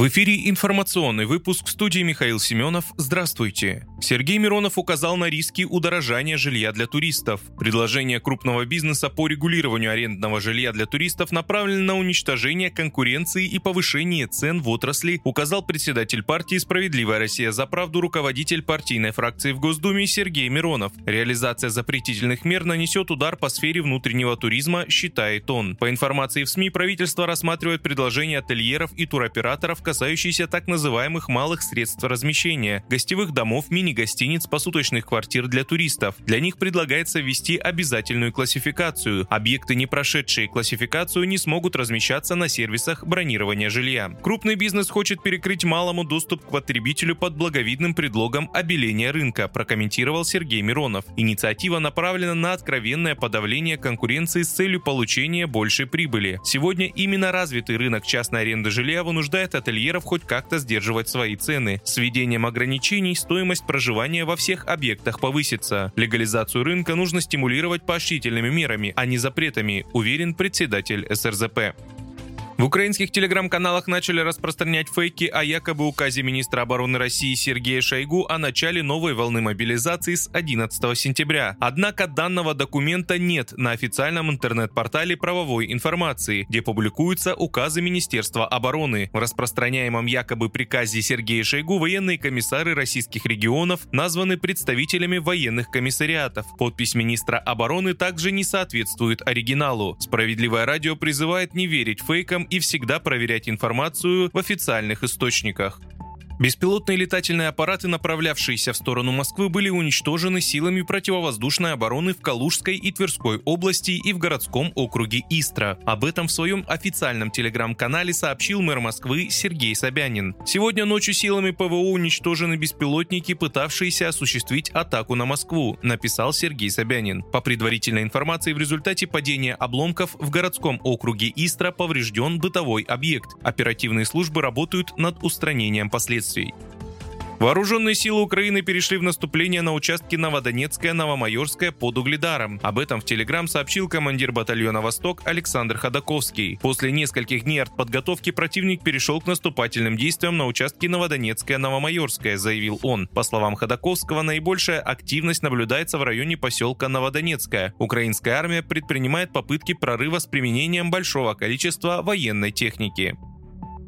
В эфире информационный выпуск студии Михаил Семенов. Здравствуйте. Сергей Миронов указал на риски удорожания жилья для туристов. Предложение крупного бизнеса по регулированию арендного жилья для туристов направлено на уничтожение конкуренции и повышение цен в отрасли, указал председатель партии «Справедливая Россия за правду» руководитель партийной фракции в Госдуме Сергей Миронов. Реализация запретительных мер нанесет удар по сфере внутреннего туризма, считает он. По информации в СМИ, правительство рассматривает предложения ательеров и туроператоров касающиеся так называемых малых средств размещения, гостевых домов, мини-гостиниц, посуточных квартир для туристов. Для них предлагается ввести обязательную классификацию. Объекты, не прошедшие классификацию, не смогут размещаться на сервисах бронирования жилья. Крупный бизнес хочет перекрыть малому доступ к потребителю под благовидным предлогом обеления рынка, прокомментировал Сергей Миронов. Инициатива направлена на откровенное подавление конкуренции с целью получения большей прибыли. Сегодня именно развитый рынок частной аренды жилья вынуждает от ательеров хоть как-то сдерживать свои цены. С введением ограничений стоимость проживания во всех объектах повысится. Легализацию рынка нужно стимулировать поощрительными мерами, а не запретами, уверен председатель СРЗП. В украинских телеграм-каналах начали распространять фейки о якобы указе министра обороны России Сергея Шойгу о начале новой волны мобилизации с 11 сентября. Однако данного документа нет на официальном интернет-портале правовой информации, где публикуются указы Министерства обороны. В распространяемом якобы приказе Сергея Шойгу военные комиссары российских регионов названы представителями военных комиссариатов. Подпись министра обороны также не соответствует оригиналу. Справедливое радио призывает не верить фейкам и всегда проверять информацию в официальных источниках. Беспилотные летательные аппараты, направлявшиеся в сторону Москвы, были уничтожены силами противовоздушной обороны в Калужской и Тверской области и в городском округе Истра. Об этом в своем официальном телеграм-канале сообщил мэр Москвы Сергей Собянин. Сегодня ночью силами ПВО уничтожены беспилотники, пытавшиеся осуществить атаку на Москву, написал Сергей Собянин. По предварительной информации, в результате падения обломков в городском округе Истра поврежден бытовой объект. Оперативные службы работают над устранением последствий последствий. Вооруженные силы Украины перешли в наступление на участке Новодонецкая, Новомайорская под Угледаром. Об этом в Телеграм сообщил командир батальона «Восток» Александр Ходаковский. После нескольких дней артподготовки противник перешел к наступательным действиям на участке Новодонецкая, Новомайорская, заявил он. По словам Ходаковского, наибольшая активность наблюдается в районе поселка Новодонецкая. Украинская армия предпринимает попытки прорыва с применением большого количества военной техники.